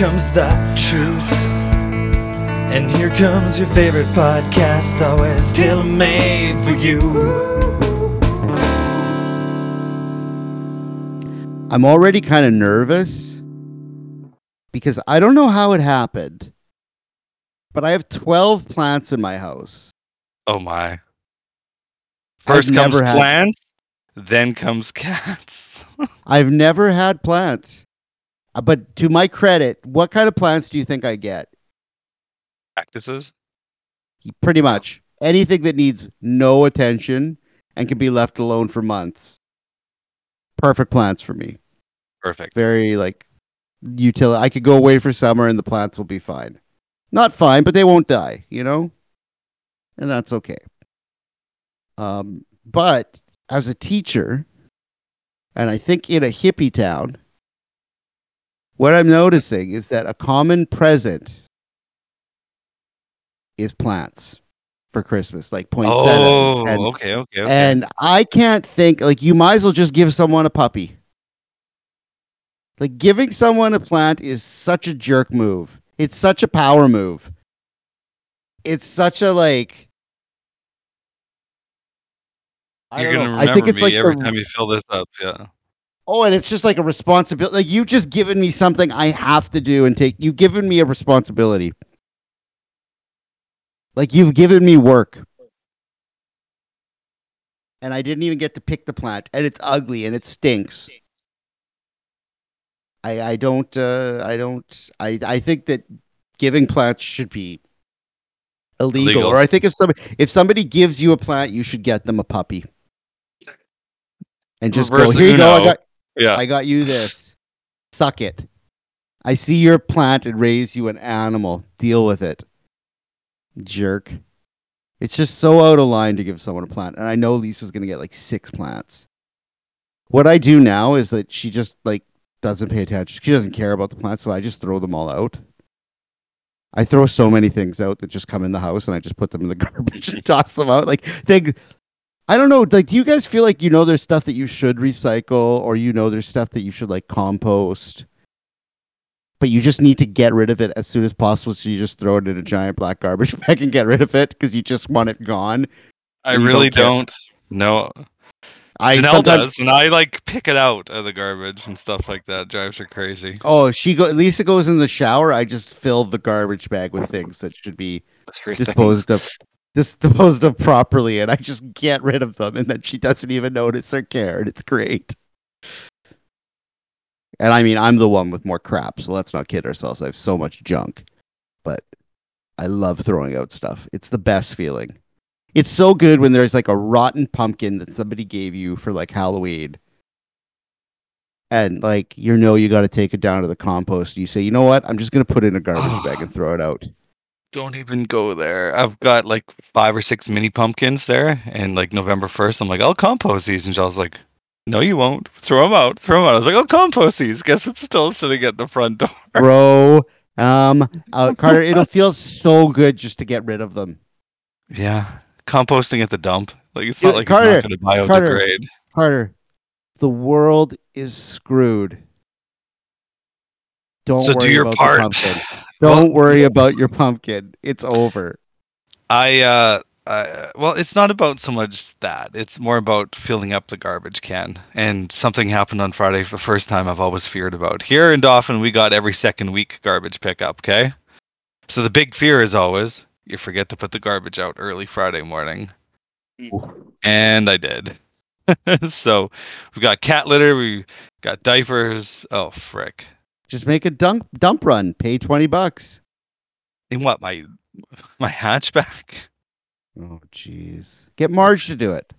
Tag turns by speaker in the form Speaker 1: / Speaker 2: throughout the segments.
Speaker 1: wisdom. And here comes the truth. And here comes your favorite podcast, always tailor made for you.
Speaker 2: I'm already kind of nervous because I don't know how it happened, but I have 12 plants in my house.
Speaker 3: Oh my.
Speaker 2: I've
Speaker 3: First comes
Speaker 2: never had-
Speaker 3: plants, then comes cats.
Speaker 2: I've never had plants. Uh, But to my credit, what kind of plants do you think I get?
Speaker 3: Cactuses?
Speaker 2: Pretty much anything that needs no attention and can be left alone for months. Perfect plants for me.
Speaker 3: Perfect.
Speaker 2: Very like utility. I could go away for summer and the plants will be fine. Not fine, but they won't die, you know? And that's okay. Um, but as a teacher, and I think in a hippie town, what I'm noticing is that a common present is plants for Christmas, like poinsettia.
Speaker 3: Oh,
Speaker 2: and,
Speaker 3: okay, okay, okay.
Speaker 2: and I can't think like you might as well just give someone a puppy. Like giving someone a plant is such a jerk move. It's such a power move. It's such a like. I
Speaker 3: You're gonna
Speaker 2: know.
Speaker 3: remember
Speaker 2: I think it's
Speaker 3: me
Speaker 2: like
Speaker 3: every
Speaker 2: the-
Speaker 3: time you fill this up. Yeah.
Speaker 2: Oh, and it's just like a responsibility. Like you've just given me something I have to do and take. You've given me a responsibility. Like you've given me work. And I didn't even get to pick the plant, and it's ugly and it stinks. I I don't uh I don't I I think that giving plants should be illegal.
Speaker 3: Illegal.
Speaker 2: Or I think if somebody if somebody gives you a plant, you should get them a puppy. And just
Speaker 3: Reverse
Speaker 2: go, here you go, I got
Speaker 3: Yeah.
Speaker 2: I got you this. Suck it. I see your plant and raise you an animal. Deal with it. Jerk. It's just so out of line to give someone a plant. And I know Lisa's going to get like six plants. What I do now is that she just like doesn't pay attention. She doesn't care about the plants, so I just throw them all out. I throw so many things out that just come in the house and I just put them in the garbage and toss them out. Like they I don't know. Like, do you guys feel like you know there's stuff that you should recycle, or you know there's stuff that you should like compost, but you just need to get rid of it as soon as possible? So you just throw it in a giant black garbage bag and get rid of it because you just want it gone.
Speaker 3: I
Speaker 2: you don't
Speaker 3: really don't. No.
Speaker 2: I
Speaker 3: Janelle
Speaker 2: sometimes.
Speaker 3: does, and I like pick it out of the garbage and stuff like that. Drives her crazy.
Speaker 2: Oh, she go. Lisa goes in the shower. I just fill the garbage bag with things that should be disposed of, disposed of properly, and I just get rid of them, and then she doesn't even notice or care, and it's great. And I mean, I'm the one with more crap, so let's not kid ourselves. I have so much junk, but I love throwing out stuff. It's the best feeling. It's so good when there's like a rotten pumpkin that somebody gave you for like Halloween. And like you know you got to take it down to the compost. And You say, "You know what? I'm just going to put it in a garbage bag and throw it out."
Speaker 3: Don't even go there. I've got like five or six mini pumpkins there, and like November first, I'm like, I'll compost these, and Jill's like, No, you won't. Throw them out. Throw them out. I was like, I'll compost these. Guess it's still sitting at the front door.
Speaker 2: Throw um out Carter, it'll feel so good just to get rid of them.
Speaker 3: Yeah, composting at the dump. Like it's not like
Speaker 2: Carter,
Speaker 3: it's not going to biodegrade.
Speaker 2: Carter, the world is screwed. Don't
Speaker 3: So
Speaker 2: worry
Speaker 3: do your
Speaker 2: about
Speaker 3: part.
Speaker 2: the pumpkin. Don't worry about your pumpkin. It's over.
Speaker 3: I uh, I, well, it's not about so much that. It's more about filling up the garbage can. And something happened on Friday for the first time I've always feared about. Here in Dauphin, we got every second week garbage pickup. Okay, so the big fear is always you forget to put the garbage out early Friday morning, and I did. so we've got cat litter, we got diapers. Oh frick!
Speaker 2: Just make a dump dump run. Pay twenty bucks.
Speaker 3: In what my my hatchback?
Speaker 2: Oh jeez. Get Marge to do it.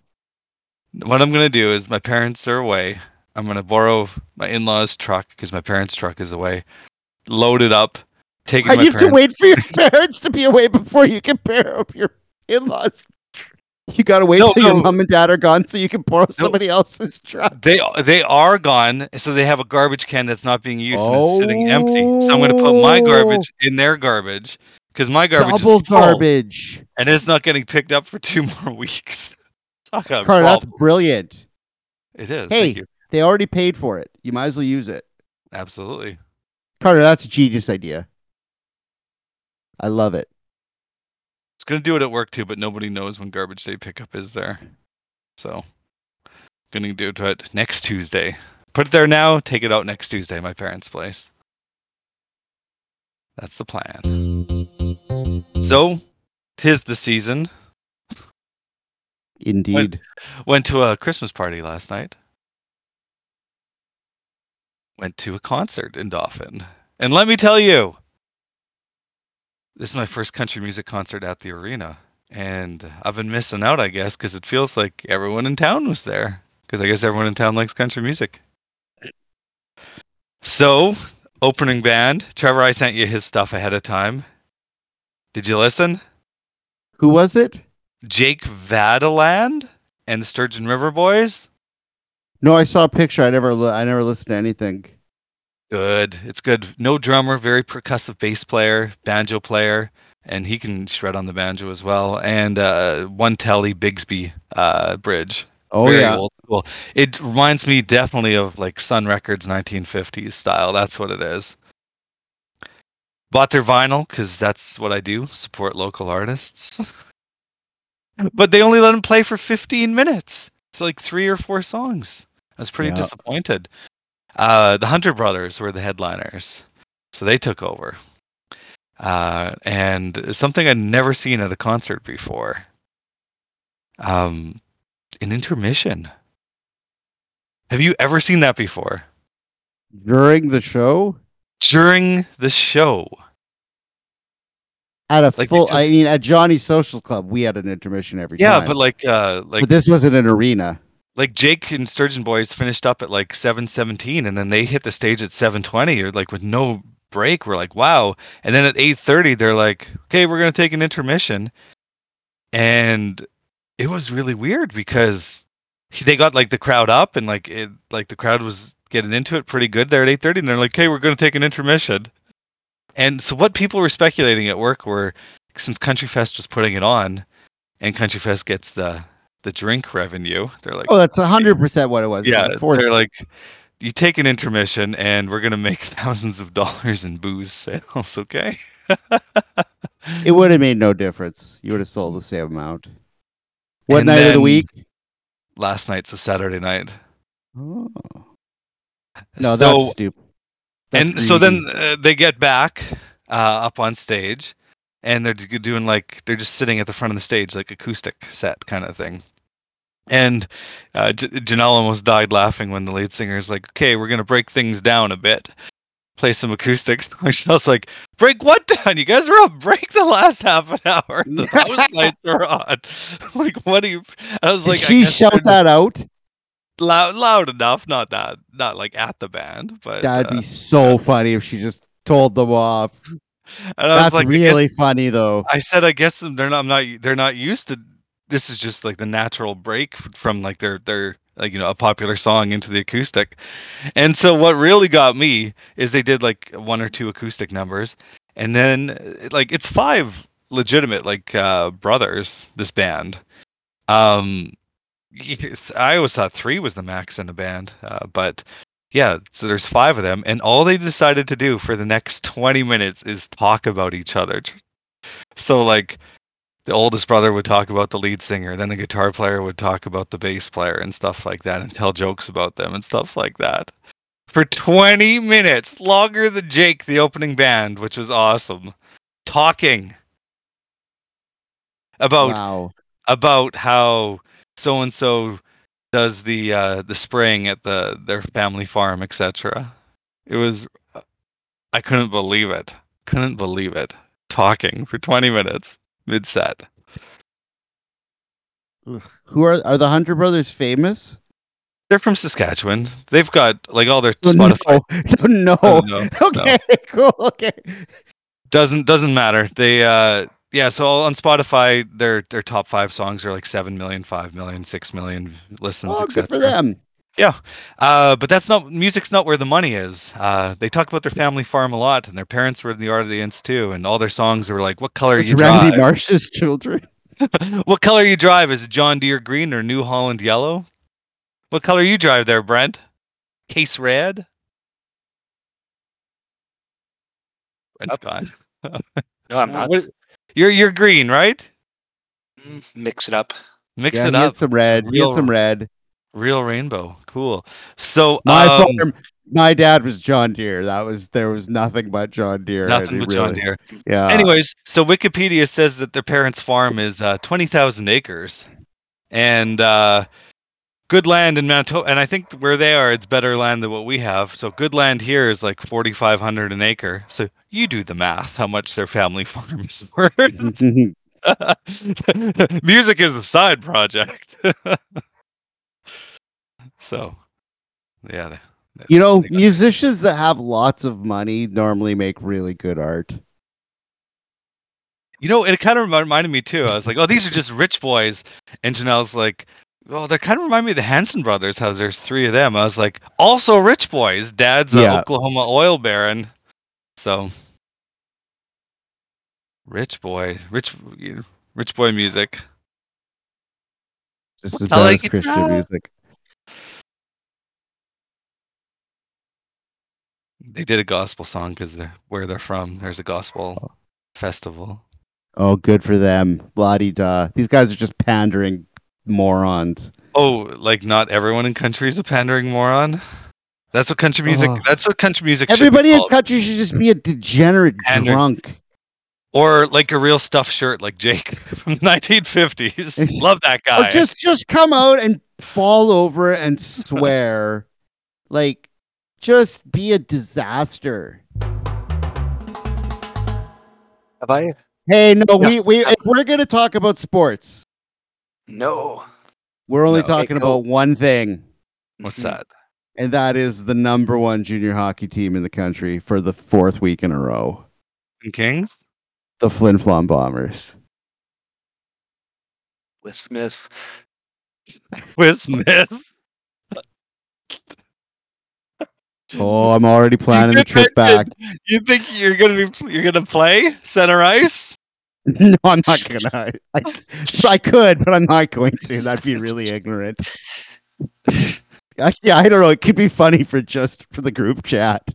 Speaker 3: What I'm gonna do is my parents are away. I'm gonna borrow my in-laws' truck because my parents' truck is away. Load it up. Take it.
Speaker 2: You have to wait for your parents to be away before you can pair up your in-laws? You gotta wait
Speaker 3: No,
Speaker 2: till your mom and dad are gone so you can borrow somebody else's truck.
Speaker 3: They they are gone, so they have a garbage can that's not being used and it's sitting empty. So I'm gonna put my garbage oh. in their garbage because my garbage
Speaker 2: Double
Speaker 3: is full,
Speaker 2: garbage.
Speaker 3: and it's not getting picked up for two more weeks. Talk about
Speaker 2: Carter, that's brilliant.
Speaker 3: It is.
Speaker 2: Hey.
Speaker 3: Thank you.
Speaker 2: They already paid for it. You might as well use it.
Speaker 3: Absolutely.
Speaker 2: Carter, that's a genius idea. I love it.
Speaker 3: It's gonna do it at work too, but nobody knows when garbage day pickup is there. So gonna do it next Tuesday. Put it there now, take it out next Tuesday, my parents' place. That's the plan. So, tis the season.
Speaker 2: Indeed.
Speaker 3: Went to a Christmas party last night. Went to a concert in Dauphin. And let me tell you, this is my first country music concert at the arena. And I've been missing out, I guess, because it feels like everyone in town was there. Because I guess everyone in town likes country music. So, opening band, Trevor, I sent you his stuff ahead of time. Did you listen?
Speaker 2: Who was it?
Speaker 3: Jake Vaadeland and the Sturgeon River Boys.
Speaker 2: No, I saw a picture. I never, li- I never listened to anything.
Speaker 3: Good. It's good. No drummer, very percussive bass player, banjo player, and he can shred on the banjo as well. And uh, one Tele Bigsby uh, bridge.
Speaker 2: Oh
Speaker 3: very
Speaker 2: yeah.
Speaker 3: It reminds me definitely of like Sun Records 1950s style. That's what it is. Bought their vinyl because that's what I do. Support local artists. but they only let him play for 15 minutes. It's like three or four songs. I was pretty
Speaker 2: Yeah.
Speaker 3: disappointed. Uh, the Hunter Brothers were the headliners, so they took over. Uh, and something I'd never seen at a concert before. Um, an intermission. Have you ever seen that before?
Speaker 2: during the show
Speaker 3: During the show.
Speaker 2: at a
Speaker 3: Like,
Speaker 2: full.
Speaker 3: because-
Speaker 2: I mean, at Johnny's Social Club, we had an intermission every
Speaker 3: Yeah,
Speaker 2: time.
Speaker 3: but like uh like
Speaker 2: but this wasn't an arena.
Speaker 3: Like Jake and Sturgeon Boys finished up at like 717 and then they hit the stage at 720 or like with no break. We're like, wow. And then at 830 they're like, okay, we're gonna take an intermission. And it was really weird because they got like the crowd up and like it like the crowd was getting into it pretty good there at 830 and they're like, okay, we're gonna take an intermission. And so what people were speculating at work were since Country Fest was putting it on and Country Fest gets the the drink revenue, they're like
Speaker 2: Oh, that's hundred percent what it was. It was
Speaker 3: yeah, they're like, you take an intermission, and we're gonna make thousands of dollars in booze sales. Okay.
Speaker 2: it would have made no difference. You would have sold the same amount. What
Speaker 3: And
Speaker 2: night of the week?
Speaker 3: Last night, so Saturday night.
Speaker 2: Oh. No,
Speaker 3: so,
Speaker 2: that's stupid. That's
Speaker 3: and so then uh, they get back uh, up on stage, and they're doing like they're just sitting at the front of the stage, like acoustic set kind of thing. And uh, J- Janelle almost died laughing when the lead singer is like, "Okay, we're gonna break things down a bit." Play some acoustics. Michelle's like, "Break what down? You guys were up. Break the last half an hour. The house lights are on. like, what do you?" I was
Speaker 2: Did
Speaker 3: like, I
Speaker 2: she
Speaker 3: guess
Speaker 2: shout that out?
Speaker 3: loud, loud enough. Not that, not like at the band, but
Speaker 2: That'd
Speaker 3: uh,
Speaker 2: be so funny if she just told them off.
Speaker 3: and I was
Speaker 2: That's
Speaker 3: like, I guess-
Speaker 2: really funny though.
Speaker 3: I said, I guess they're not, I'm not, they're not used to. This is just like the natural break from like their their like you know a popular song into the acoustic, and so what really got me is they did like one or two acoustic numbers, and then uh, like it's five legitimate like uh brothers this band, um, i always thought three was the max in a band, uh, but yeah, so there's five of them, and all they decided to do for the next 20 minutes is talk about each other. So like the oldest brother would talk about the lead singer, then the guitar player would talk about the bass player and stuff like that and tell jokes about them and stuff like that. For 20 minutes, longer than Jake, the opening band, which was awesome. Talking about
Speaker 2: Wow.
Speaker 3: about how so and so does the uh the spraying at the their family farm etc it was i couldn't believe it couldn't believe it talking for 20 minutes mid set
Speaker 2: Who are are the Hunter brothers famous?
Speaker 3: they're from saskatchewan they've got like all their
Speaker 2: So
Speaker 3: spotify
Speaker 2: no. So no.
Speaker 3: Oh, no,
Speaker 2: okay, cool. Okay.
Speaker 3: doesn't doesn't matter they uh yeah so on spotify their their top five songs are like 7 million 5 million 6 million listens
Speaker 2: Oh,
Speaker 3: etc
Speaker 2: good for them.
Speaker 3: Yeah, uh, but that's not music's not where the money is. Uh, they talk about their family farm a lot, and their parents were in the audience too, and all their songs were like, "What color
Speaker 2: It's
Speaker 3: you
Speaker 2: Randy
Speaker 3: drive?
Speaker 2: Marsh's children.
Speaker 3: what color you drive? Is John Deere green or New Holland yellow? What color you drive there, Brent? Case red? Brent's gone.
Speaker 4: No, I'm not.
Speaker 3: You're you're green, right?
Speaker 4: Mm, Mix it up.
Speaker 3: Mix
Speaker 2: yeah,
Speaker 3: it
Speaker 2: he had
Speaker 3: up.
Speaker 2: some red. He
Speaker 3: Real-
Speaker 2: had some red.
Speaker 3: Real rainbow. Cool. So
Speaker 2: My
Speaker 3: um,
Speaker 2: farm, my dad was John Deere. That was there was nothing but John Deere.
Speaker 3: nothing but John Deere.
Speaker 2: Yeah.
Speaker 3: Anyways, so Wikipedia says that their parents' farm is uh, twenty thousand acres, and uh, good land in Manitoba. And I think where they are, it's better land than what we have. So good land here is like forty five hundred an acre. So you do the math, how much their family farm is worth. Music is a side project. So, hmm. yeah. th- th-
Speaker 2: you know, musicians that have lots of money normally make really good art.
Speaker 3: You know, it kind of reminded me too. I was like, "Oh, these are just rich boys," and Janelle's like, oh, "Well, they kind of remind me of the Hanson brothers. How there's three of them." I was like, "Also rich boys. Dad's an
Speaker 2: Yeah.
Speaker 3: Oklahoma oil baron, so rich boy, rich, rich boy music."
Speaker 2: This is
Speaker 3: I
Speaker 2: bad
Speaker 3: like
Speaker 2: as
Speaker 3: it,
Speaker 2: Christian music.
Speaker 3: They did a gospel song because they're where they're from. There's a gospel oh. festival.
Speaker 2: Oh, good for them. La di da. These guys are just pandering morons.
Speaker 3: Oh, like not everyone in country is a pandering moron. That's what country music.
Speaker 2: Oh.
Speaker 3: That's what country music. should be
Speaker 2: Everybody in country should just be a degenerate
Speaker 3: Pander-
Speaker 2: drunk.
Speaker 3: Or like a real stuff shirt, like Jake from the 1950s. Love that guy.
Speaker 2: Or just just come out and fall over and swear. like just be a disaster.
Speaker 4: Have I?
Speaker 2: Hey, no,
Speaker 4: Yeah.
Speaker 2: we, we if we're gonna talk about sports,
Speaker 4: No.
Speaker 2: we're only
Speaker 3: No.
Speaker 2: talking
Speaker 4: Okay, go.
Speaker 2: about one thing,
Speaker 3: What's
Speaker 4: Mhm.
Speaker 3: that?
Speaker 2: and that is the number one junior hockey team in the country for the fourth week in a row.
Speaker 3: And Kings?
Speaker 2: The Flin Flon Bombers.
Speaker 4: With Smith.
Speaker 3: With Smith.
Speaker 2: Oh, I'm already planning the trip back.
Speaker 3: You think you're gonna be you're gonna play center ice?
Speaker 2: no, I'm not gonna. I, I could, but I'm not going to. That'd be really ignorant. Actually, I don't know. It could be funny for just for the group chat.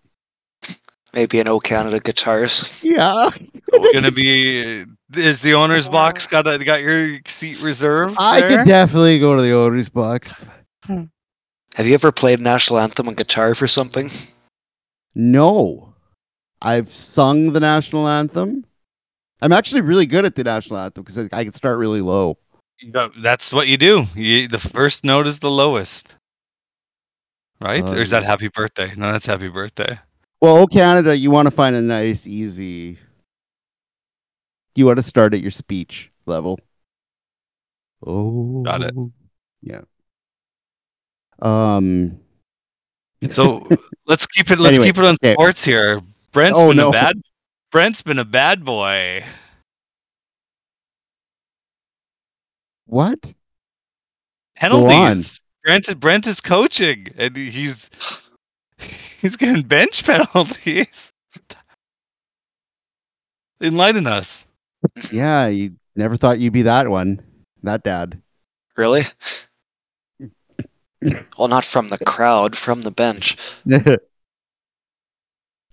Speaker 4: Maybe an O Canada guitars.
Speaker 2: Yeah,
Speaker 3: We're gonna be. Is the owner's box got a, got your seat reserved?
Speaker 2: I
Speaker 3: there?
Speaker 2: could definitely go to the owner's box. Hmm.
Speaker 4: Have you ever played national anthem on guitar for something?
Speaker 2: No, I've sung the national anthem. I'm actually really good at the national anthem because I, I can start really low.
Speaker 3: That's what you do. You, the first note is the lowest. Right?
Speaker 2: Oh,
Speaker 3: or is that
Speaker 2: uh,
Speaker 3: happy birthday? No, that's happy birthday.
Speaker 2: Well, oh, Canada, you want to find a nice, easy. You want to start at your speech level. Oh,
Speaker 3: Got it.
Speaker 2: Yeah. Um.
Speaker 3: So let's keep it. Let's
Speaker 2: Anyway,
Speaker 3: keep it on
Speaker 2: okay.
Speaker 3: sports here. Brent's
Speaker 2: Oh,
Speaker 3: been
Speaker 2: no.
Speaker 3: a bad. Brent's been a bad boy.
Speaker 2: What?
Speaker 3: Penalties. Brent. Brent is coaching, and he's he's getting bench penalties. Enlighten us.
Speaker 2: Yeah, you never thought you'd be that one. That dad.
Speaker 4: Really? well, not from the crowd, from the bench.
Speaker 2: I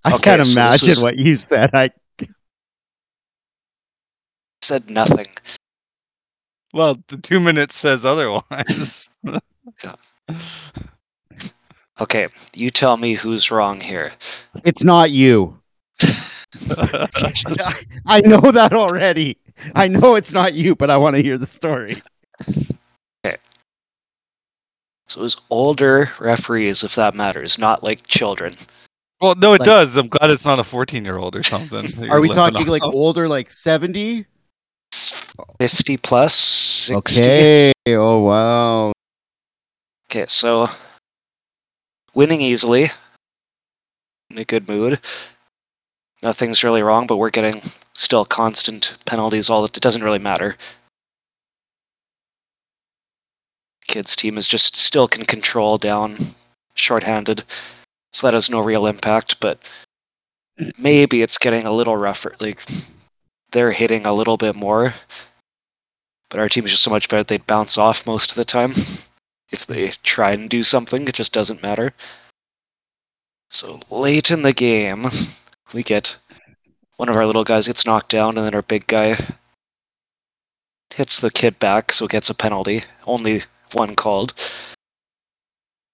Speaker 4: Okay,
Speaker 2: can't
Speaker 4: so
Speaker 2: imagine
Speaker 4: is-
Speaker 2: what you said. I
Speaker 4: Said nothing.
Speaker 3: Well, the two minutes says otherwise.
Speaker 4: Okay, you tell me who's wrong here.
Speaker 2: it's not you. I know that already. I know it's not you, but I want to hear the story.
Speaker 4: So it was older referees, if that matters, not like children.
Speaker 3: well, no, it
Speaker 2: Like-
Speaker 3: does. I'm glad it's not a 14 year old or something.
Speaker 2: Are we
Speaker 3: lifting
Speaker 2: talking like
Speaker 3: off.
Speaker 2: older, like 70?
Speaker 4: 50 plus, 60.
Speaker 2: Okay. Oh, wow.
Speaker 4: Okay, so winning easily. In a good mood. Nothing's really wrong, but we're getting still constant penalties. All it doesn't really matter. Kids team is just still can control down, shorthanded, so that has no real impact. But maybe it's getting a little rougher. Like they're hitting a little bit more, but our team is just so much better. They bounce off most of the time if they try and do something, it just doesn't matter. So late in the game, we get one of our little guys gets knocked down, and then our big guy hits the kid back, so gets a penalty. Only one called.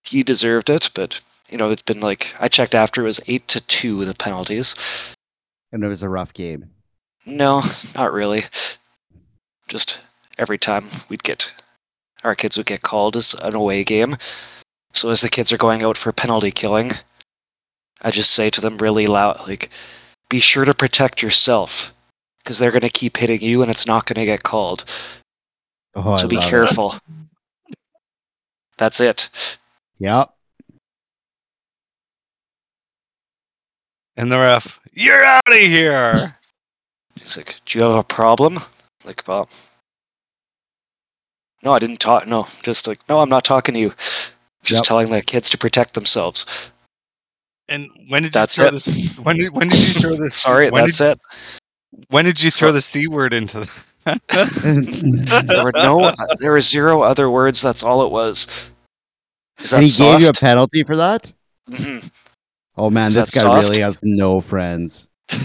Speaker 4: He deserved it, but you know it's been like I checked after it was eight to two the penalties.
Speaker 2: And it was a rough game.
Speaker 4: No, not really. Just every time we'd get our kids would get called as an away game. So as the kids are going out for penalty killing, I just say to them really loud, like, be sure to protect yourself. Because they're going to keep hitting you and it's not going to get called.
Speaker 2: Oh,
Speaker 4: so
Speaker 2: I
Speaker 4: be
Speaker 2: careful.
Speaker 4: Careful. That's it.
Speaker 2: Yep.
Speaker 3: And the ref, you're out of here.
Speaker 4: He's like, do you have a problem? Like, well, no, I didn't talk. No, just like, no, I'm not talking to you. Just
Speaker 2: Yep.
Speaker 4: telling the kids to protect themselves.
Speaker 3: And when did
Speaker 4: That's
Speaker 3: you throw
Speaker 4: it.
Speaker 3: this? When did when did you throw this?
Speaker 4: Sorry,
Speaker 3: when
Speaker 4: that's
Speaker 3: did,
Speaker 4: it.
Speaker 3: When did you throw the c word into? The...
Speaker 4: There were no, there were zero other words. That's all it was. Is that
Speaker 2: and he
Speaker 4: soft?
Speaker 2: gave you a penalty for that?
Speaker 4: Mhm.
Speaker 2: Oh man,
Speaker 4: Is
Speaker 2: this guy
Speaker 4: soft?
Speaker 2: really has no friends.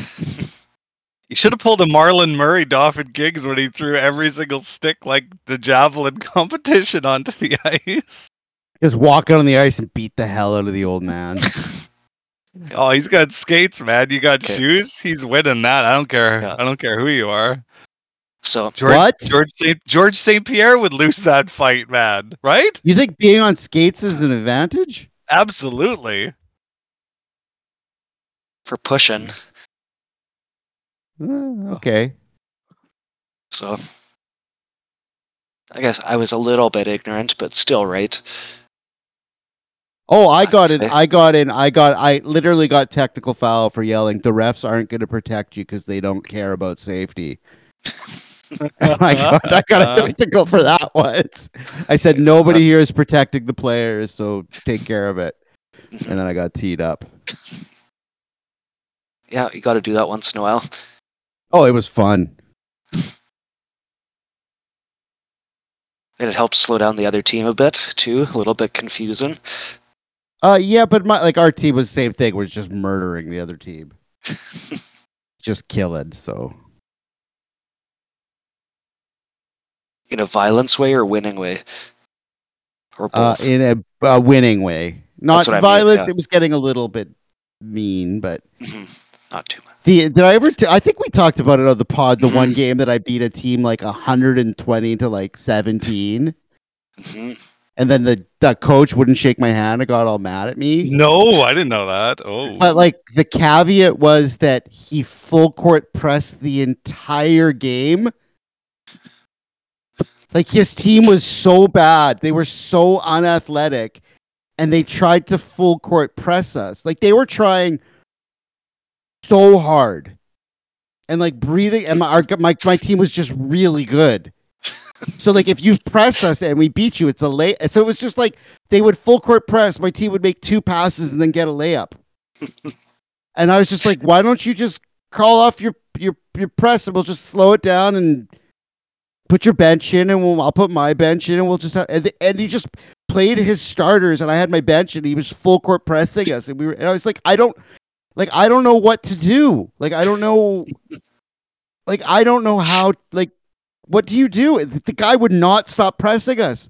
Speaker 3: You should have pulled a Marlon Murray, Dauphin Giggs when he threw every single stick like the javelin competition onto the ice.
Speaker 2: Just walk out on the ice and beat the hell out of the old man.
Speaker 3: Oh, he's got skates, man. You got
Speaker 4: Okay.
Speaker 3: shoes. He's winning that. I don't care.
Speaker 4: Yeah.
Speaker 3: I don't care who you are.
Speaker 4: So
Speaker 3: George,
Speaker 2: What?
Speaker 3: George St. George St. Pierre would lose that fight, man. Right?
Speaker 2: You think being on skates is an advantage?
Speaker 3: Absolutely.
Speaker 4: for pushing,
Speaker 2: Uh, okay.
Speaker 4: so I guess I was a little bit ignorant, but still right.
Speaker 2: Oh, I got
Speaker 4: I'd
Speaker 2: it. I got in. I got. I literally got technical foul for yelling. The refs aren't going to protect you because they don't care about safety. I got. I got a technical for that once. I said nobody here is protecting the players, so take care of it. And then I got teed up.
Speaker 4: Yeah, you got to do that once in a while.
Speaker 2: Oh, it was fun.
Speaker 4: And it helps slow down the other team a bit too. A little bit confusing.
Speaker 2: Uh, yeah, but my like our team was the same thing. Was just murdering the other team, just killing. So
Speaker 4: In a violence way or winning way, or
Speaker 2: uh, in a, a winning way, not
Speaker 4: what I mean,
Speaker 2: violence.
Speaker 4: yeah.
Speaker 2: It was getting a little bit mean, but
Speaker 4: Mhm. Not too much.
Speaker 2: the did I ever? T- I think we talked about it on the pod. The
Speaker 4: Mm-hmm.
Speaker 2: one game that I beat a team like hundred and twenty to like seventeen,
Speaker 4: hmm
Speaker 2: and then the the coach wouldn't shake my hand and got all mad at me.
Speaker 3: No, I didn't know that. Oh.
Speaker 2: But like the caveat was that he full court pressed the entire game. Like his team was so bad. They were so unathletic and they tried to full court press us. Like they were trying so hard. And like breathing and my our, my my team was just really good. So like if you press us and we beat you, it's a lay. So it was just like they would full court press. My team would make two passes and then get a layup. and I was just like, why don't you just call off your your your press and we'll just slow it down and put your bench in and we'll, I'll put my bench in and we'll just have, and, and he just played his starters and I had my bench and he was full court pressing us and we were and I was like I don't like I don't know what to do. Like I don't know like I don't know how like what do you do? The guy would not stop pressing us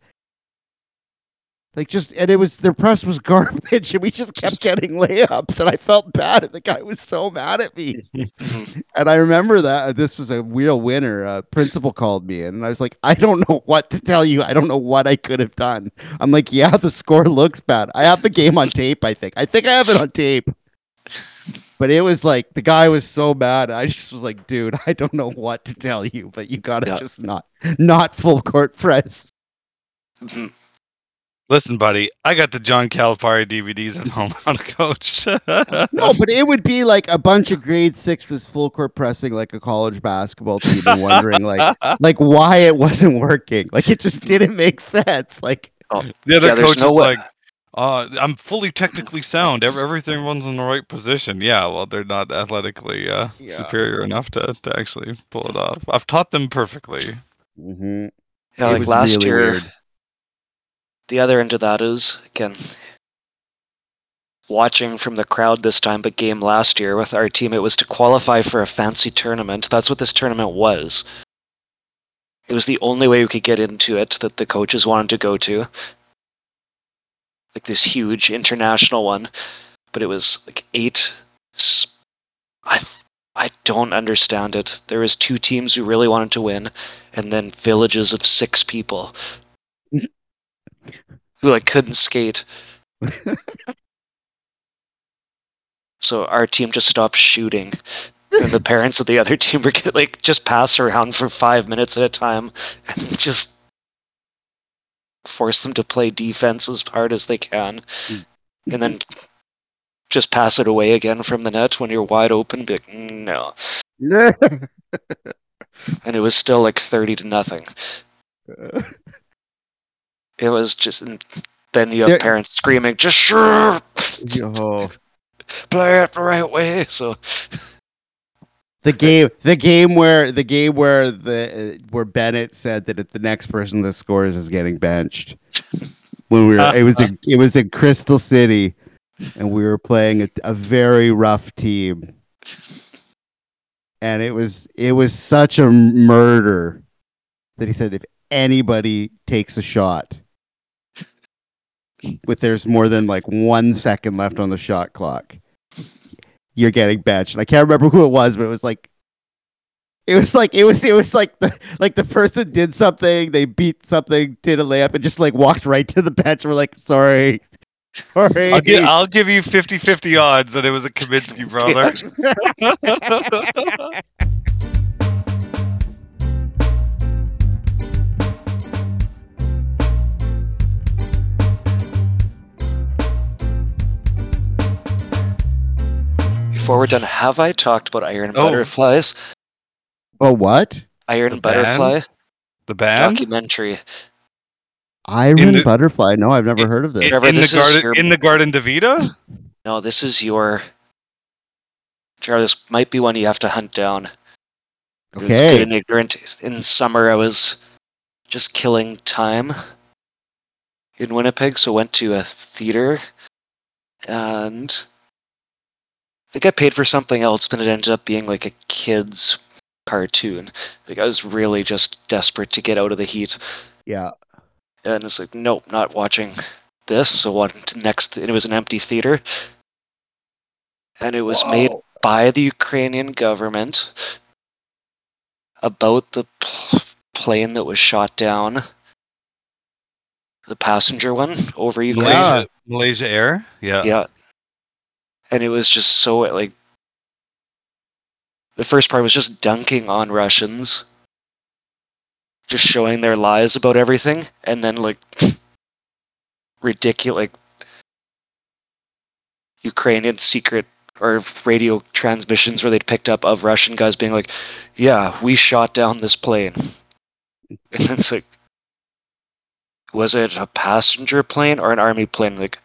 Speaker 2: like just and it was their press was garbage and we just kept getting layups and I felt bad and the guy was so mad at me and I remember that uh, this was a real winner. A principal called me and I was like, I don't know what to tell you. I don't know what I could have done. I'm like, yeah, the score looks bad. I have the game on tape. I think. I think I have it on tape. But it was like the guy was so bad. I just was like, dude, I don't know what to tell you, but you gotta
Speaker 4: Yeah.
Speaker 2: just not not full court press.
Speaker 3: Listen, buddy, I got the John Calipari DVDs at home on a coach.
Speaker 2: No, but it would be like a bunch of grade sixes full court pressing like a college basketball team and wondering like like why it wasn't working. Like it just didn't make sense. Like
Speaker 3: the other
Speaker 4: Yeah,
Speaker 3: coach
Speaker 4: no
Speaker 3: is
Speaker 4: way-
Speaker 3: like, uh, I'm fully technically sound. Everything runs in the right position. Yeah, well, they're not athletically uh,
Speaker 2: Yeah.
Speaker 3: superior enough to, to actually pull it off. I've taught them perfectly.
Speaker 2: mhm.
Speaker 4: Yeah,
Speaker 2: It
Speaker 4: like
Speaker 2: was
Speaker 4: last
Speaker 2: really
Speaker 4: year,
Speaker 2: weird.
Speaker 4: The other end of that is again watching from the crowd this time, but game last year with our team, it was to qualify for a fancy tournament. That's what this tournament was. It was the only way we could get into it that the coaches wanted to go to. Like this huge international one, but it was like eight. I I don't understand it. There was two teams who really wanted to win, and then villages of six people who like couldn't skate. so our team just stopped shooting. And the parents of the other team were like just pass around for five minutes at a time and just force them to play defense as hard as they can. Hmm. And then just pass it away again from the net when you're wide open. Like, no. And it was still like 30 to nothing. It was just. and Then you have
Speaker 2: There-
Speaker 4: parents screaming, just sure,
Speaker 2: oh.
Speaker 4: play it the right way. So
Speaker 2: The game, the game where the game where the uh, where Bennett said that if the next person that scores is getting benched. When we were, it was in, it was in Crystal City, and we were playing a, a very rough team, and it was it was such a murder that he said if anybody takes a shot, with there's more than like one second left on the shot clock, you're getting benched. And I can't remember who it was, but it was like it was like it was it was like the like the person did something, they beat something, did a layup, and just like walked right to the bench. We're like, sorry. Sorry.
Speaker 3: I'll, gi- I'll give you 50-50 odds that it was a Kaminsky brother.
Speaker 4: before we're done, have I talked about Iron
Speaker 3: Oh.
Speaker 4: Butterflies?
Speaker 2: oh what?
Speaker 4: Iron
Speaker 3: The
Speaker 4: Butterfly
Speaker 3: The band
Speaker 4: documentary.
Speaker 2: Iron
Speaker 3: the-
Speaker 2: butterfly. No, I've never
Speaker 3: in-
Speaker 2: heard of this.
Speaker 3: in,
Speaker 4: Trevor,
Speaker 3: in the
Speaker 4: this is
Speaker 3: garden
Speaker 4: your-
Speaker 3: in the Gadda-Da-Vida.
Speaker 4: No, this is your. Trevor, this might be one you have to hunt down. It was good
Speaker 2: Okay.
Speaker 4: and ignorant. In summer, I was just killing time in Winnipeg, so went to a theater, and I think I paid for something else, but it ended up being like a kids cartoon. Like I was really just desperate to get out of the heat,
Speaker 2: Yeah.
Speaker 4: and it's like, nope, not watching this. So what next? And it was an empty theater, and it was made by the Ukrainian government about the pl- plane that was shot down, the passenger one over Ukraine.
Speaker 2: Yeah.
Speaker 3: Malaysia, Malaysia Air. Yeah.
Speaker 4: Yeah. And it was just so like the first part was just dunking on Russians, just showing their lies about everything, and then like ridiculous like Ukrainian secret or radio transmissions where they'd picked up of Russian guys being like, "Yeah, we shot down this plane," and then it's like, was it a passenger plane or an army plane? Like,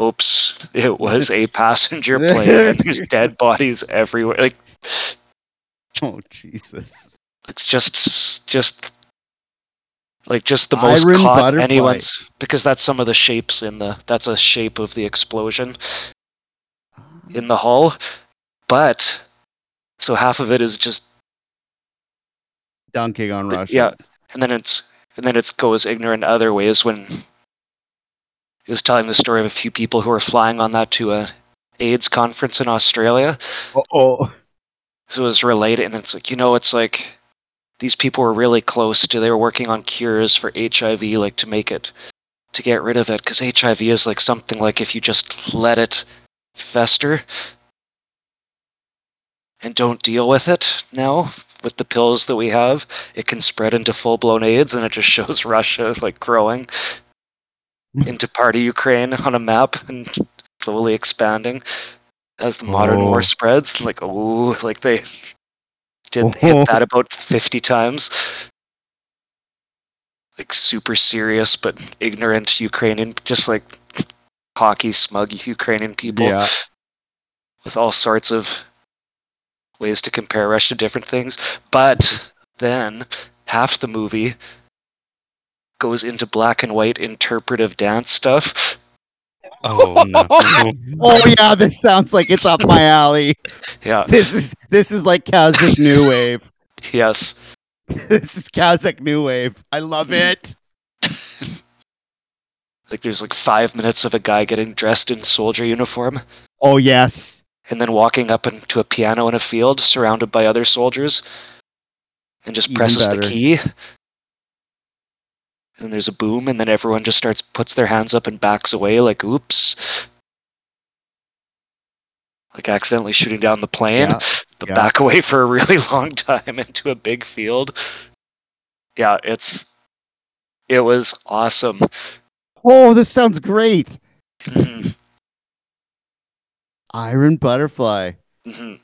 Speaker 4: oops, it was a passenger plane, and there's dead bodies everywhere. Like,
Speaker 2: Oh Jesus.
Speaker 4: it's just just like just the most
Speaker 2: Iron
Speaker 4: caught
Speaker 2: butterfly.
Speaker 4: anyone's because that's some of the shapes in the that's a shape of the explosion in the hull but so half of it is just
Speaker 2: Dunking on Russians.
Speaker 4: yeah. and then it's and then it goes ignorant other ways when he was telling the story of a few people who were flying on that to a AIDS conference in Australia
Speaker 2: Oh.
Speaker 4: so it was related and it's like you know it's like these people were really close to they were working on cures for hiv like to make it to get rid of it because hiv is like something like if you just let it fester and don't deal with it now with the pills that we have it can spread into full-blown aids and it just shows russia like growing into part of ukraine on a map and slowly expanding as the modern
Speaker 2: Oh.
Speaker 4: war spreads like oh like they did
Speaker 2: Oh.
Speaker 4: hit that about 50 times like super serious but ignorant ukrainian just like cocky smug ukrainian people
Speaker 2: Yeah.
Speaker 4: with all sorts of ways to compare russia to different things but then half the movie goes into black and white interpretive dance stuff
Speaker 3: Oh no.
Speaker 2: Oh yeah, this sounds like it's up my alley.
Speaker 4: Yeah.
Speaker 2: This is this is like Kazakh New Wave.
Speaker 4: Yes.
Speaker 2: This is Kazakh New Wave. I love it.
Speaker 4: Like there's like five minutes of a guy getting dressed in soldier uniform
Speaker 2: Oh yes.
Speaker 4: and then walking up into a piano in a field surrounded by other soldiers and just
Speaker 2: Even
Speaker 4: presses the key. And then there's a boom and then everyone just starts puts their hands up and backs away like oops. Like accidentally shooting down the plane,
Speaker 2: Yeah,
Speaker 4: but
Speaker 2: yeah.
Speaker 4: back away for a really long time into a big field. Yeah, it's it was awesome.
Speaker 2: Oh, this sounds great.
Speaker 4: Mhm,
Speaker 2: Iron Butterfly.
Speaker 4: mhm.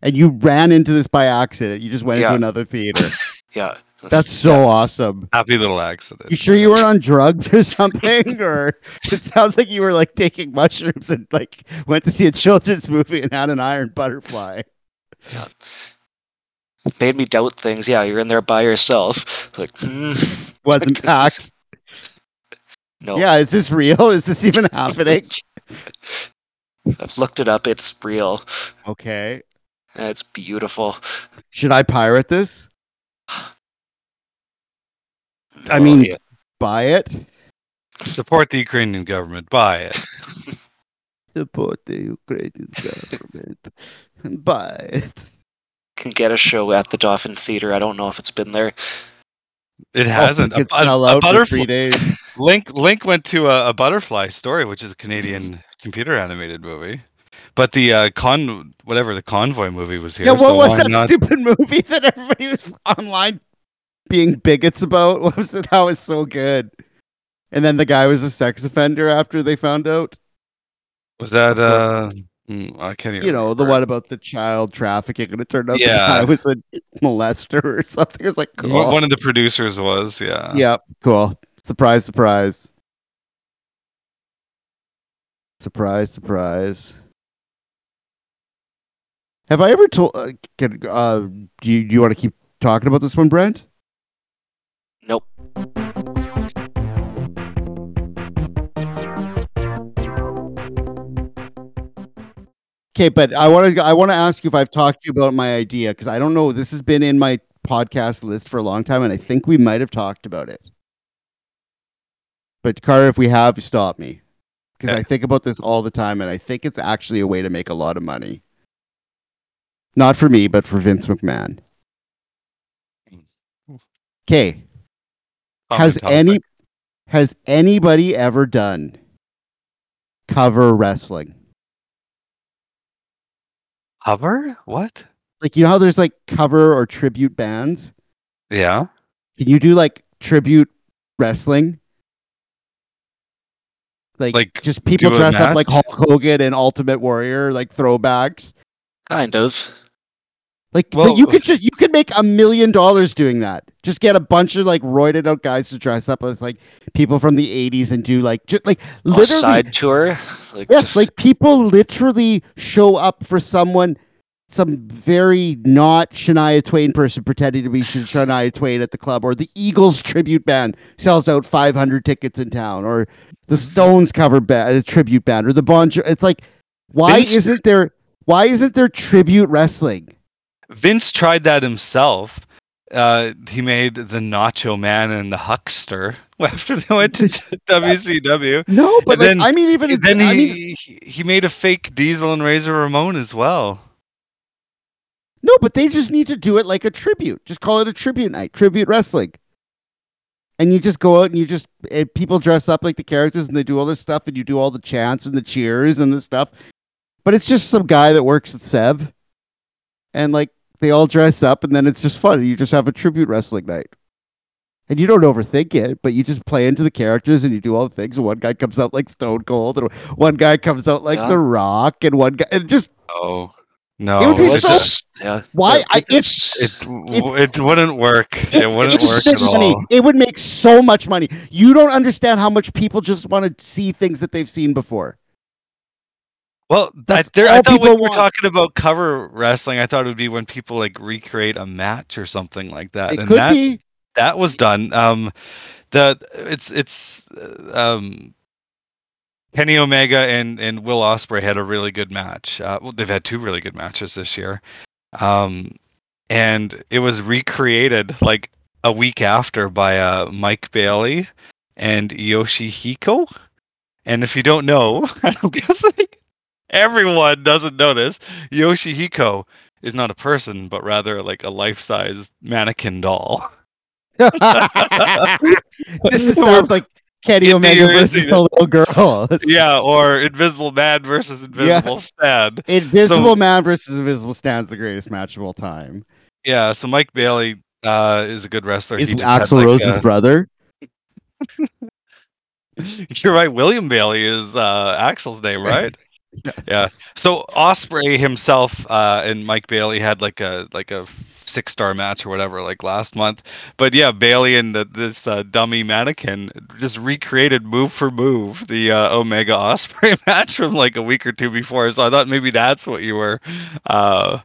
Speaker 2: And you ran into this by accident. You just went
Speaker 4: Yeah.
Speaker 2: into another theater.
Speaker 4: Yeah.
Speaker 2: That's so awesome.
Speaker 3: Happy little accident.
Speaker 2: You sure you weren't on drugs or something? or it sounds like you were like taking mushrooms and like went to see a children's movie and had an iron butterfly. Yeah.
Speaker 4: made me doubt things. Yeah, you're in there by yourself. Like, hmm,
Speaker 2: Wasn't
Speaker 4: This is-
Speaker 2: packed.
Speaker 4: no.
Speaker 2: Yeah, is this real? Is this even happening?
Speaker 4: I've looked it up. It's real.
Speaker 2: Okay.
Speaker 4: And it's beautiful.
Speaker 2: Should I pirate this? I
Speaker 4: No,
Speaker 2: mean-
Speaker 4: yeah.
Speaker 2: Buy it?
Speaker 3: Support the Ukrainian government. Buy it.
Speaker 2: Support the Ukrainian government. Buy it.
Speaker 4: can get a show at the Dauphin Theater. I don't know if it's been there.
Speaker 3: It hasn't.
Speaker 2: Oh, it could
Speaker 3: a, a-
Speaker 2: sell
Speaker 3: a
Speaker 2: out for
Speaker 3: butterfly.
Speaker 2: days.
Speaker 3: Link Link went to a, a butterfly story, which is a Canadian computer animated movie. But the uh, con whatever the convoy movie was here.
Speaker 2: Yeah, what
Speaker 3: so
Speaker 2: was that
Speaker 3: not?
Speaker 2: stupid movie that everybody was online being bigots about? What was it? That was so good. And then the guy was a sex offender after they found out.
Speaker 3: Was that uh? mm, I can't even.
Speaker 2: You know, the one about the child trafficking, and it turned out the
Speaker 3: Yeah.
Speaker 2: guy was a molester or something. It was like,
Speaker 3: One-
Speaker 2: cool.
Speaker 3: One of the producers was yeah.
Speaker 2: Yeah, cool. Surprise, surprise. Surprise, surprise. Have I ever told? Uh, can, uh, do you do you want to keep talking about this one, Brent? Okay, but I want to I want to ask you if I've talked to you about my idea because I don't know. This has been in my podcast list for a long time, and I think we might have talked about it. But Carter, if we have, stop me because I think about this all the time, and I think it's actually a way to make a lot of money. Not for me, but for Vince McMahon. Hmm. Okay,
Speaker 3: Common
Speaker 2: has
Speaker 3: topic.
Speaker 2: any has anybody ever done cover wrestling?
Speaker 3: cover? What?
Speaker 2: Like you know how there's like cover or tribute bands?
Speaker 3: Yeah.
Speaker 2: Can you do like tribute wrestling? Like,
Speaker 3: Like,
Speaker 2: just people
Speaker 3: do a
Speaker 2: dress up like? Hulk Hogan and Ultimate Warrior, like throwbacks.
Speaker 4: Kind of.
Speaker 2: Like but
Speaker 3: Well-
Speaker 2: you could just you could make a million dollars doing that. Just get a bunch of like roided out guys to dress up as like people from the '80s and do like just like literally
Speaker 4: side tour. Like
Speaker 2: Yes,
Speaker 4: just-
Speaker 2: like people literally show up for someone, some very not Shania Twain person pretending to be Shania Twain at the club, or the Eagles tribute band sells out 500 tickets in town, or the Stones cover band, a uh, tribute band, or the Bon. Jo- It's like, why
Speaker 3: Vince-
Speaker 2: isn't there? Why isn't there tribute wrestling?
Speaker 3: Vince tried that himself. Uh, he made the Nacho Man and the Huckster after they went to WCW.
Speaker 2: No, but like,
Speaker 3: then-
Speaker 2: I mean, even
Speaker 3: then
Speaker 2: I
Speaker 3: he,
Speaker 2: mean,
Speaker 3: he made a fake Diesel and Razor Ramon as well.
Speaker 2: No, but they just need to do it like a tribute. Just call it a tribute night, tribute wrestling. And you just go out and you just eh, people dress up like the characters and they do all this stuff and you do all the chants and the cheers and the stuff. But it's just some guy that works at Sev, and like they all dress up and then it's just fun. You just have a tribute wrestling night. And you don't overthink it, but you just play into the characters and you do all the things. And one guy comes out like Stone Cold, and one guy comes out like
Speaker 4: Yeah.
Speaker 2: The Rock, and one guy and just
Speaker 3: Oh no!
Speaker 2: It would be
Speaker 3: it's
Speaker 2: so-
Speaker 3: just-
Speaker 4: yeah.
Speaker 2: why?
Speaker 4: Like,
Speaker 2: I, it's
Speaker 3: it w- it wouldn't work. It wouldn't work at
Speaker 2: money.
Speaker 3: all.
Speaker 2: It would make so much money. You don't understand how much people just want to see things that they've seen before.
Speaker 3: Well, I, there, I thought when we were
Speaker 2: want.
Speaker 3: talking about cover wrestling, I thought it would be when people like recreate a match or something like that,
Speaker 2: It
Speaker 3: and
Speaker 2: could
Speaker 3: that
Speaker 2: be.
Speaker 3: that was done. Um, the it's it's uh, um Kenny Omega and and Will Ospreay had a really good match. Uh, well, they've had two really good matches this year, um, and it was recreated like a week after by uh, Mike Bailey and Yoshihiko. And if you don't know, I'm guessing everyone doesn't know this. Yoshihiko is not a person, but rather like a life-size mannequin doll.
Speaker 2: this is, sounds like Kenny Omega versus the little girl.
Speaker 3: yeah, or Invisible Man versus Invisible Stan.
Speaker 2: Invisible
Speaker 3: So-
Speaker 2: Man versus Invisible Stan's the greatest match of all time.
Speaker 3: Yeah, so Mike Bailey uh, is a good wrestler.
Speaker 2: Is Axl
Speaker 3: like,
Speaker 2: Rose's
Speaker 3: a-
Speaker 2: brother?
Speaker 3: You're right. William Bailey is uh, Axl's name, right? Yeah. So Ospreay himself uh, and Mike Bailey had like a like a six star match or whatever like last month. But yeah, Bailey and the, this uh, dummy mannequin just recreated move for move the uh, Omega Ospreay match from like a week or two before. So I thought maybe that's what you were uh,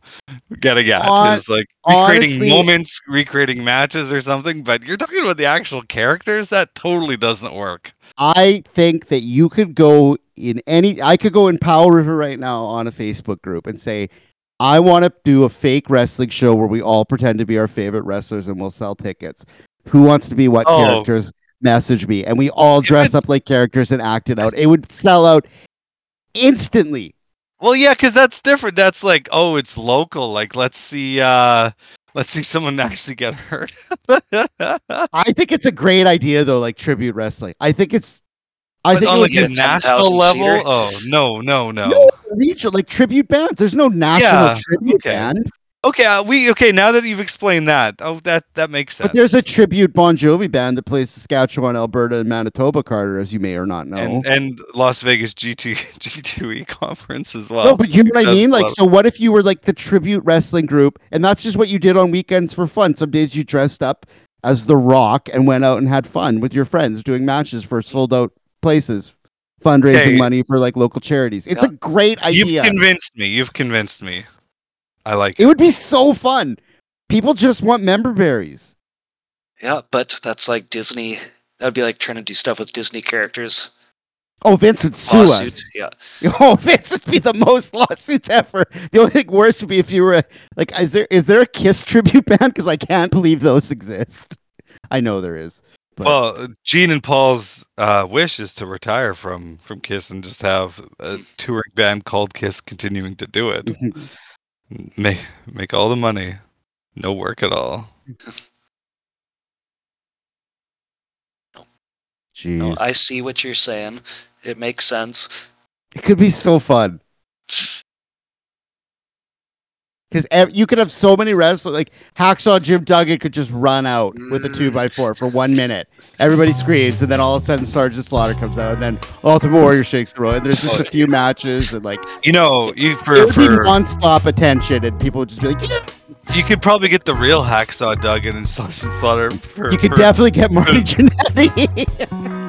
Speaker 3: getting at
Speaker 2: Hon-
Speaker 3: is like recreating
Speaker 2: honestly-
Speaker 3: moments, recreating matches or something. But you're talking about the actual characters. That totally doesn't work.
Speaker 2: I think that you could go in any. I could go in Powell River right now on a Facebook group and say, I want to do a fake wrestling show where we all pretend to be our favorite wrestlers and we'll sell tickets. Who wants to be what
Speaker 3: Oh.
Speaker 2: characters? Message me, and we all dress up like characters and act it out. It would sell out instantly.
Speaker 3: Well, yeah, because that's different. That's like, oh, it's local. Like, let's see, uh, let's see someone actually get hurt.
Speaker 2: I think it's a great idea though, like tribute wrestling. I think it's. I
Speaker 3: But
Speaker 2: think
Speaker 3: on like a national level.
Speaker 4: seater.
Speaker 3: Oh no, no, no.
Speaker 2: No, regional like tribute bands. There's no national
Speaker 3: Yeah,
Speaker 2: tribute
Speaker 3: okay.
Speaker 2: band,
Speaker 3: Okay, uh, we okay now that you've explained that. Oh, that that makes sense.
Speaker 2: but there's a tribute Bon Jovi band that plays Saskatchewan, Alberta, and Manitoba. Carter, as you may or not know.
Speaker 3: and and Las Vegas G two G two E conference as well.
Speaker 2: no, but you know what I mean. Like, so what if you were like the tribute wrestling group, and that's just what you did on weekends for fun? Some days you dressed up as The Rock and went out and had fun with your friends doing matches for sold out places, fundraising
Speaker 3: Okay.
Speaker 2: money for like local charities. It's
Speaker 4: Yeah.
Speaker 2: a great idea.
Speaker 3: You've convinced me. You've convinced me. I like
Speaker 2: It
Speaker 3: it.
Speaker 2: would be so fun. People just want member berries.
Speaker 4: Yeah, but that's like Disney. That would be like trying to do stuff with Disney characters.
Speaker 2: Oh, Vince would sue
Speaker 4: Lawsuits.
Speaker 2: us.
Speaker 4: Yeah.
Speaker 2: Oh, Vince would be the most lawsuits ever. The only thing worse would be if you were a, like, is there is there a Kiss tribute band? Because I can't believe those exist. I know there is. But
Speaker 3: Well, Gene and Paul's uh, wish is to retire from from Kiss and just have a touring band called Kiss continuing to do it. Make make all the money, no work at all.
Speaker 2: jeez,
Speaker 4: No, I see what you're saying. It makes sense.
Speaker 2: it could be so fun. Because you could have so many wrestlers, like Hacksaw Jim Duggan could just run out with a mm. two by four for one minute. Everybody screams, and then all of a sudden Sergeant Slaughter comes out, and then Ultimate Warrior shakes the roll, and there's just a few matches, and like
Speaker 3: You know, you
Speaker 2: it
Speaker 3: for
Speaker 2: would be
Speaker 3: for
Speaker 2: non-stop attention, and people would just be like, yeah.
Speaker 3: you could probably get the real Hacksaw Duggan and Sergeant Slaughter. For,
Speaker 2: You could
Speaker 3: for-
Speaker 2: definitely get Marty Jannetty.